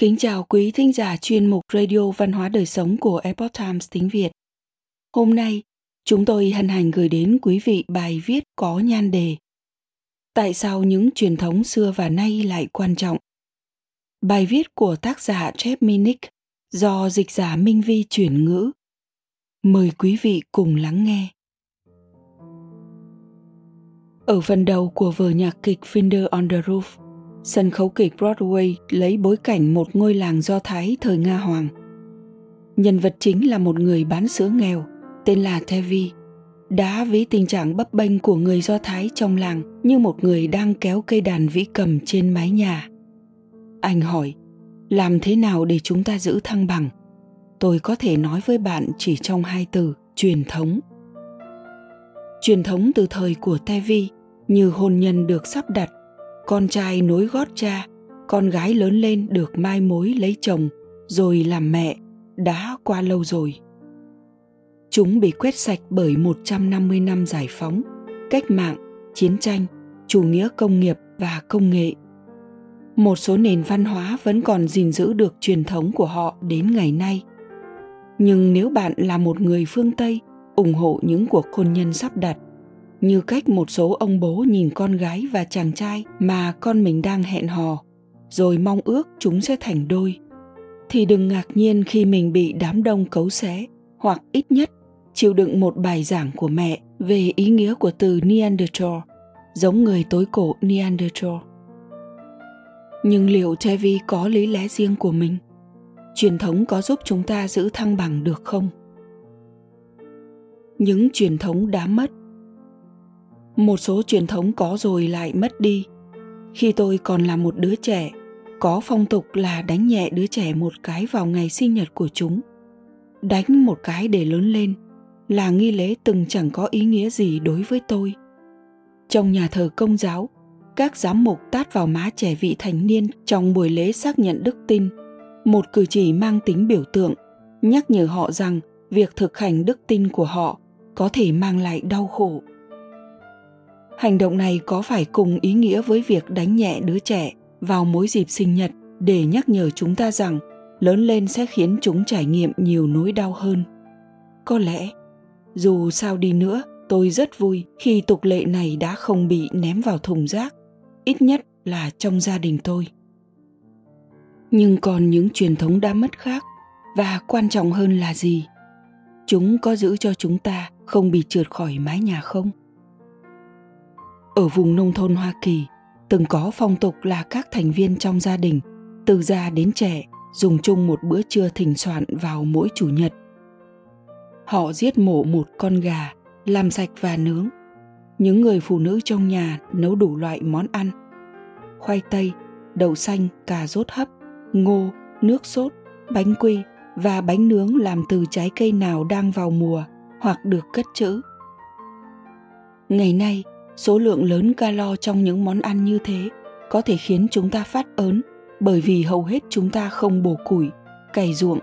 Kính chào quý thính giả chuyên mục Radio Văn hóa Đời Sống của Epoch Times tiếng Việt. Hôm nay, chúng tôi hân hạnh gửi đến quý vị bài viết có nhan đề Tại sao những truyền thống xưa và nay lại quan trọng? Bài viết của tác giả Jeff Minnick do dịch giả Minh Vi chuyển ngữ. Mời quý vị cùng lắng nghe. Ở phần đầu của vở nhạc kịch Finder on the Roof, Sân khấu kịch Broadway lấy bối cảnh một ngôi làng Do Thái thời Nga Hoàng. Nhân vật chính là một người bán sữa nghèo, tên là Tevi, đã ví tình trạng bấp bênh của người Do Thái trong làng như một người đang kéo cây đàn vĩ cầm trên mái nhà. Anh hỏi, làm thế nào để chúng ta giữ thăng bằng? Tôi có thể nói với bạn chỉ trong hai từ, truyền thống. Truyền thống từ thời của Tevi như hôn nhân được sắp đặt con trai nối gót cha con gái lớn lên được mai mối lấy chồng rồi làm mẹ đã qua lâu rồi chúng bị quét sạch bởi 150 năm giải phóng, cách mạng, chiến tranh, chủ nghĩa công nghiệp và công nghệ. Một số nền văn hóa vẫn còn gìn giữ được truyền thống của họ đến ngày nay. Nhưng nếu bạn là một người phương Tây, ủng hộ những cuộc hôn nhân sắp đặt, như cách một số ông bố nhìn con gái và chàng trai mà con mình đang hẹn hò rồi mong ước chúng sẽ thành đôi thì đừng ngạc nhiên khi mình bị đám đông cấu xé hoặc ít nhất chịu đựng một bài giảng của mẹ về ý nghĩa của từ Neanderthal, giống người tối cổ Neanderthal. Nhưng liệu Chevy có lý lẽ riêng của mình? Truyền thống có giúp chúng ta giữ thăng bằng được không? Những truyền thống đã mất một số truyền thống có rồi lại mất đi. Khi tôi còn là một đứa trẻ, có phong tục là đánh nhẹ đứa trẻ một cái vào ngày sinh nhật của chúng. Đánh một cái để lớn lên là nghi lễ từng chẳng có ý nghĩa gì đối với tôi. Trong nhà thờ công giáo, các giám mục tát vào má trẻ vị thành niên trong buổi lễ xác nhận đức tin. Một cử chỉ mang tính biểu tượng, nhắc nhở họ rằng việc thực hành đức tin của họ có thể mang lại đau khổ hành động này có phải cùng ý nghĩa với việc đánh nhẹ đứa trẻ vào mỗi dịp sinh nhật để nhắc nhở chúng ta rằng lớn lên sẽ khiến chúng trải nghiệm nhiều nỗi đau hơn? Có lẽ, dù sao đi nữa, tôi rất vui khi tục lệ này đã không bị ném vào thùng rác, ít nhất là trong gia đình tôi. Nhưng còn những truyền thống đã mất khác, và quan trọng hơn là gì? Chúng có giữ cho chúng ta không bị trượt khỏi mái nhà không? Ở vùng nông thôn Hoa Kỳ, từng có phong tục là các thành viên trong gia đình, từ già đến trẻ, dùng chung một bữa trưa thỉnh soạn vào mỗi chủ nhật. Họ giết mổ một con gà, làm sạch và nướng. Những người phụ nữ trong nhà nấu đủ loại món ăn. Khoai tây, đậu xanh, cà rốt hấp, ngô, nước sốt, bánh quy và bánh nướng làm từ trái cây nào đang vào mùa hoặc được cất trữ. Ngày nay, số lượng lớn calo trong những món ăn như thế có thể khiến chúng ta phát ớn bởi vì hầu hết chúng ta không bổ củi, cày ruộng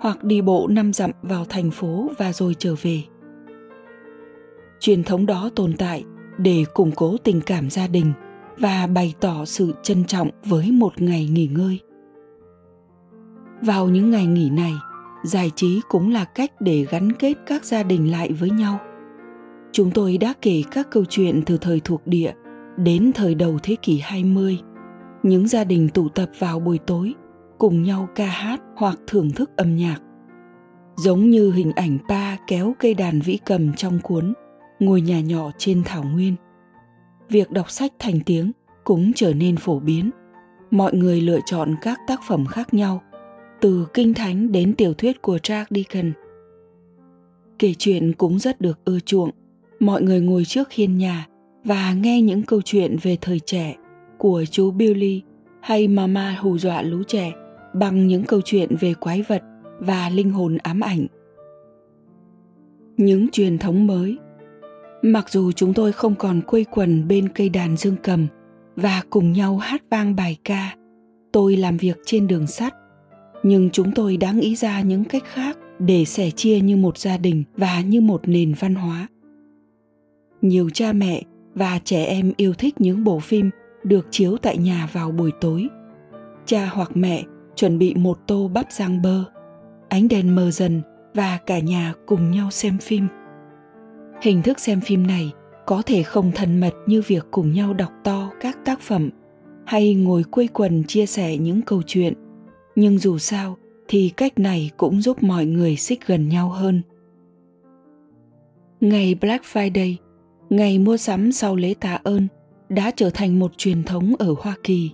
hoặc đi bộ năm dặm vào thành phố và rồi trở về. Truyền thống đó tồn tại để củng cố tình cảm gia đình và bày tỏ sự trân trọng với một ngày nghỉ ngơi. Vào những ngày nghỉ này, giải trí cũng là cách để gắn kết các gia đình lại với nhau – Chúng tôi đã kể các câu chuyện từ thời thuộc địa đến thời đầu thế kỷ 20. Những gia đình tụ tập vào buổi tối, cùng nhau ca hát hoặc thưởng thức âm nhạc. Giống như hình ảnh pa kéo cây đàn vĩ cầm trong cuốn Ngôi nhà nhỏ trên thảo nguyên. Việc đọc sách thành tiếng cũng trở nên phổ biến. Mọi người lựa chọn các tác phẩm khác nhau, từ kinh thánh đến tiểu thuyết của Charles Dickens. Kể chuyện cũng rất được ưa chuộng mọi người ngồi trước hiên nhà và nghe những câu chuyện về thời trẻ của chú Billy hay Mama hù dọa lũ trẻ bằng những câu chuyện về quái vật và linh hồn ám ảnh. Những truyền thống mới Mặc dù chúng tôi không còn quây quần bên cây đàn dương cầm và cùng nhau hát vang bài ca, tôi làm việc trên đường sắt, nhưng chúng tôi đã nghĩ ra những cách khác để sẻ chia như một gia đình và như một nền văn hóa nhiều cha mẹ và trẻ em yêu thích những bộ phim được chiếu tại nhà vào buổi tối. Cha hoặc mẹ chuẩn bị một tô bắp rang bơ, ánh đèn mờ dần và cả nhà cùng nhau xem phim. Hình thức xem phim này có thể không thân mật như việc cùng nhau đọc to các tác phẩm hay ngồi quây quần chia sẻ những câu chuyện, nhưng dù sao thì cách này cũng giúp mọi người xích gần nhau hơn. Ngày black friday ngày mua sắm sau lễ tạ ơn đã trở thành một truyền thống ở hoa kỳ.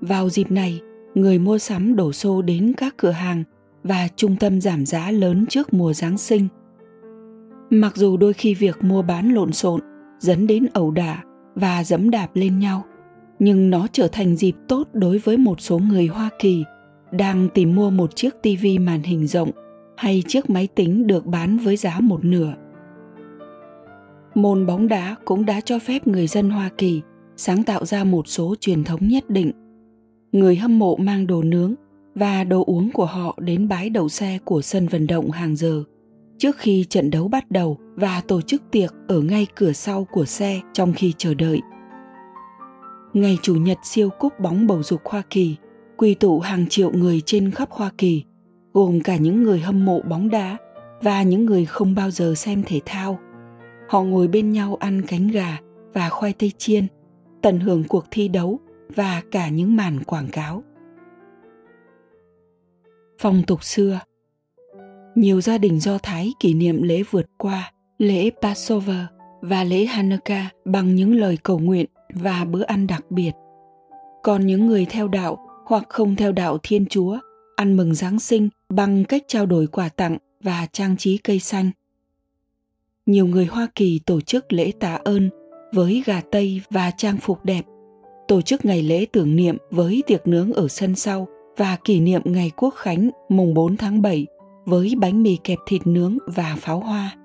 Vào dịp này, người mua sắm đổ xô đến các cửa hàng và trung tâm giảm giá lớn trước mùa giáng sinh. Mặc dù đôi khi việc mua bán lộn xộn dẫn đến ẩu đả và dẫm đạp lên nhau, nhưng nó trở thành dịp tốt đối với một số người hoa kỳ đang tìm mua một chiếc tv màn hình rộng hay chiếc máy tính được bán với giá một nửa môn bóng đá cũng đã cho phép người dân hoa kỳ sáng tạo ra một số truyền thống nhất định người hâm mộ mang đồ nướng và đồ uống của họ đến bãi đậu xe của sân vận động hàng giờ trước khi trận đấu bắt đầu và tổ chức tiệc ở ngay cửa sau của xe trong khi chờ đợi. Ngày Chủ nhật siêu cúp bóng bầu dục Hoa Kỳ quy tụ hàng triệu người trên khắp Hoa Kỳ, gồm cả những người hâm mộ bóng đá và những người không bao giờ xem thể thao. Họ ngồi bên nhau ăn cánh gà và khoai tây chiên, tận hưởng cuộc thi đấu và cả những màn quảng cáo. Phong tục xưa nhiều gia đình Do Thái kỷ niệm lễ vượt qua, lễ Passover và lễ Hanukkah bằng những lời cầu nguyện và bữa ăn đặc biệt. Còn những người theo đạo hoặc không theo đạo Thiên Chúa ăn mừng Giáng sinh bằng cách trao đổi quà tặng và trang trí cây xanh. Nhiều người Hoa Kỳ tổ chức lễ tạ ơn với gà tây và trang phục đẹp, tổ chức ngày lễ tưởng niệm với tiệc nướng ở sân sau và kỷ niệm ngày Quốc khánh mùng 4 tháng 7 với bánh mì kẹp thịt nướng và pháo hoa.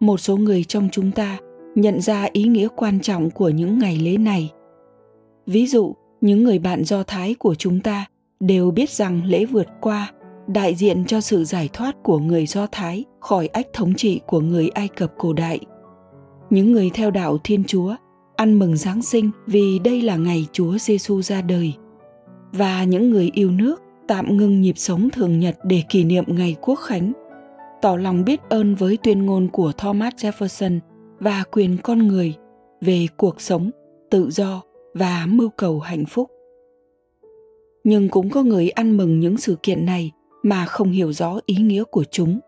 Một số người trong chúng ta nhận ra ý nghĩa quan trọng của những ngày lễ này. Ví dụ, những người bạn Do Thái của chúng ta đều biết rằng lễ vượt qua đại diện cho sự giải thoát của người Do Thái khỏi ách thống trị của người Ai Cập cổ đại. Những người theo đạo Thiên Chúa ăn mừng Giáng sinh vì đây là ngày Chúa Giêsu ra đời. Và những người yêu nước tạm ngưng nhịp sống thường nhật để kỷ niệm ngày quốc khánh, tỏ lòng biết ơn với tuyên ngôn của thomas jefferson và quyền con người về cuộc sống, tự do và mưu cầu hạnh phúc nhưng cũng có người ăn mừng những sự kiện này mà không hiểu rõ ý nghĩa của chúng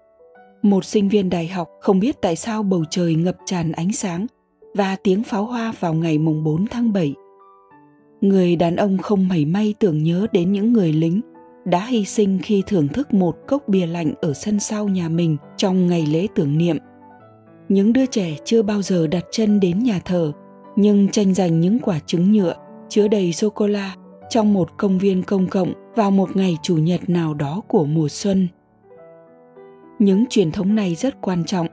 một sinh viên đại học không biết tại sao bầu trời ngập tràn ánh sáng và tiếng pháo hoa vào ngày mùng 4 tháng 7. Người đàn ông không mảy may tưởng nhớ đến những người lính đã hy sinh khi thưởng thức một cốc bia lạnh ở sân sau nhà mình trong ngày lễ tưởng niệm. Những đứa trẻ chưa bao giờ đặt chân đến nhà thờ, nhưng tranh giành những quả trứng nhựa chứa đầy sô cô la trong một công viên công cộng vào một ngày chủ nhật nào đó của mùa xuân. Những truyền thống này rất quan trọng.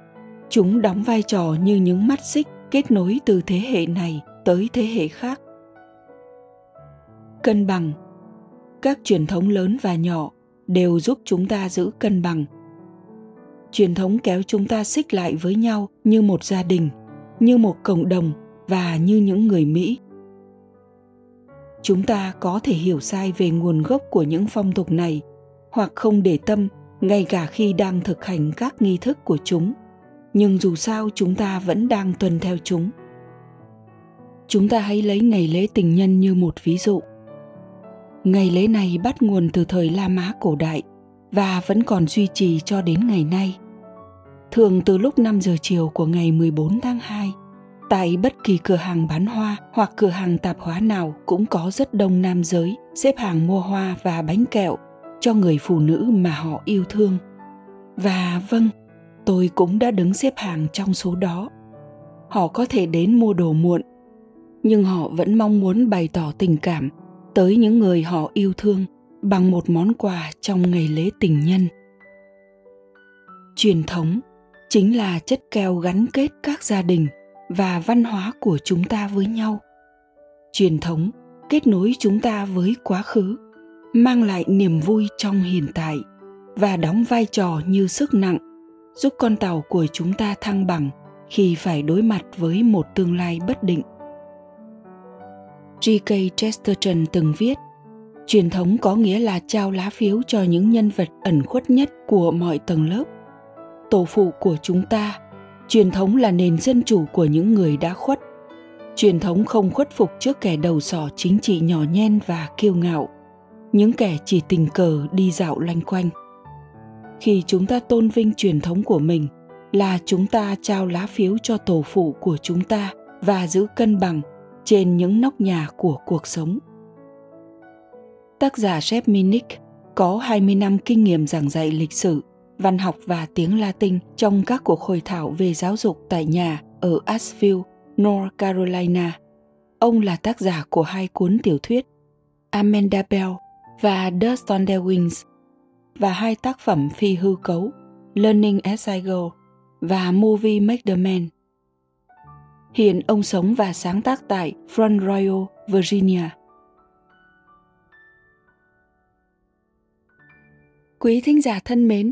Chúng đóng vai trò như những mắt xích kết nối từ thế hệ này tới thế hệ khác. Cân bằng các truyền thống lớn và nhỏ đều giúp chúng ta giữ cân bằng truyền thống kéo chúng ta xích lại với nhau như một gia đình, như một cộng đồng và như những người mỹ chúng ta có thể hiểu sai về nguồn gốc của những phong tục này hoặc không để tâm ngay cả khi đang thực hành các nghi thức của chúng. Nhưng dù sao chúng ta vẫn đang tuân theo chúng. Chúng ta hãy lấy ngày lễ tình nhân như một ví dụ. Ngày lễ này bắt nguồn từ thời La Mã cổ đại và vẫn còn duy trì cho đến ngày nay. Thường từ lúc 5 giờ chiều của ngày 14 tháng 2, tại bất kỳ cửa hàng bán hoa hoặc cửa hàng tạp hóa nào cũng có rất đông nam giới xếp hàng mua hoa và bánh kẹo cho người phụ nữ mà họ yêu thương. Và vâng, tôi cũng đã đứng xếp hàng trong số đó. Họ có thể đến mua đồ muộn, nhưng họ vẫn mong muốn bày tỏ tình cảm tới những người họ yêu thương bằng một món quà trong ngày lễ tình nhân truyền thống chính là chất keo gắn kết các gia đình và văn hóa của chúng ta với nhau truyền thống, kết nối chúng ta với quá khứ, mang lại niềm vui trong hiện tại và đóng vai trò như sức nặng, giúp con tàu của chúng ta thăng bằng khi phải đối mặt với một tương lai bất định G.K. Chesterton từng viết, truyền thống có nghĩa là trao lá phiếu cho những nhân vật ẩn khuất nhất của mọi tầng lớp tổ phụ của chúng ta truyền thống là nền dân chủ của những người đã khuất. Truyền thống không khuất phục trước kẻ đầu sỏ chính trị nhỏ nhen và kiêu ngạo. Những kẻ chỉ tình cờ đi dạo loanh quanh. Khi chúng ta tôn vinh truyền thống của mình là chúng ta trao lá phiếu cho tổ phụ của chúng ta và giữ cân bằng trên những nóc nhà của cuộc sống. Tác giả Shep Minnick có 20 năm kinh nghiệm giảng dạy lịch sử, văn học và tiếng Latin trong các cuộc hội thảo về giáo dục tại nhà ở Asheville, North Carolina. Ông là tác giả của hai cuốn tiểu thuyết Amanda Bell và Dust on Wings và hai tác phẩm phi hư cấu Learning as I Go và Movie Make the Man. Hiện ông sống và sáng tác tại Front Royal, Virginia. Quý thính giả thân mến,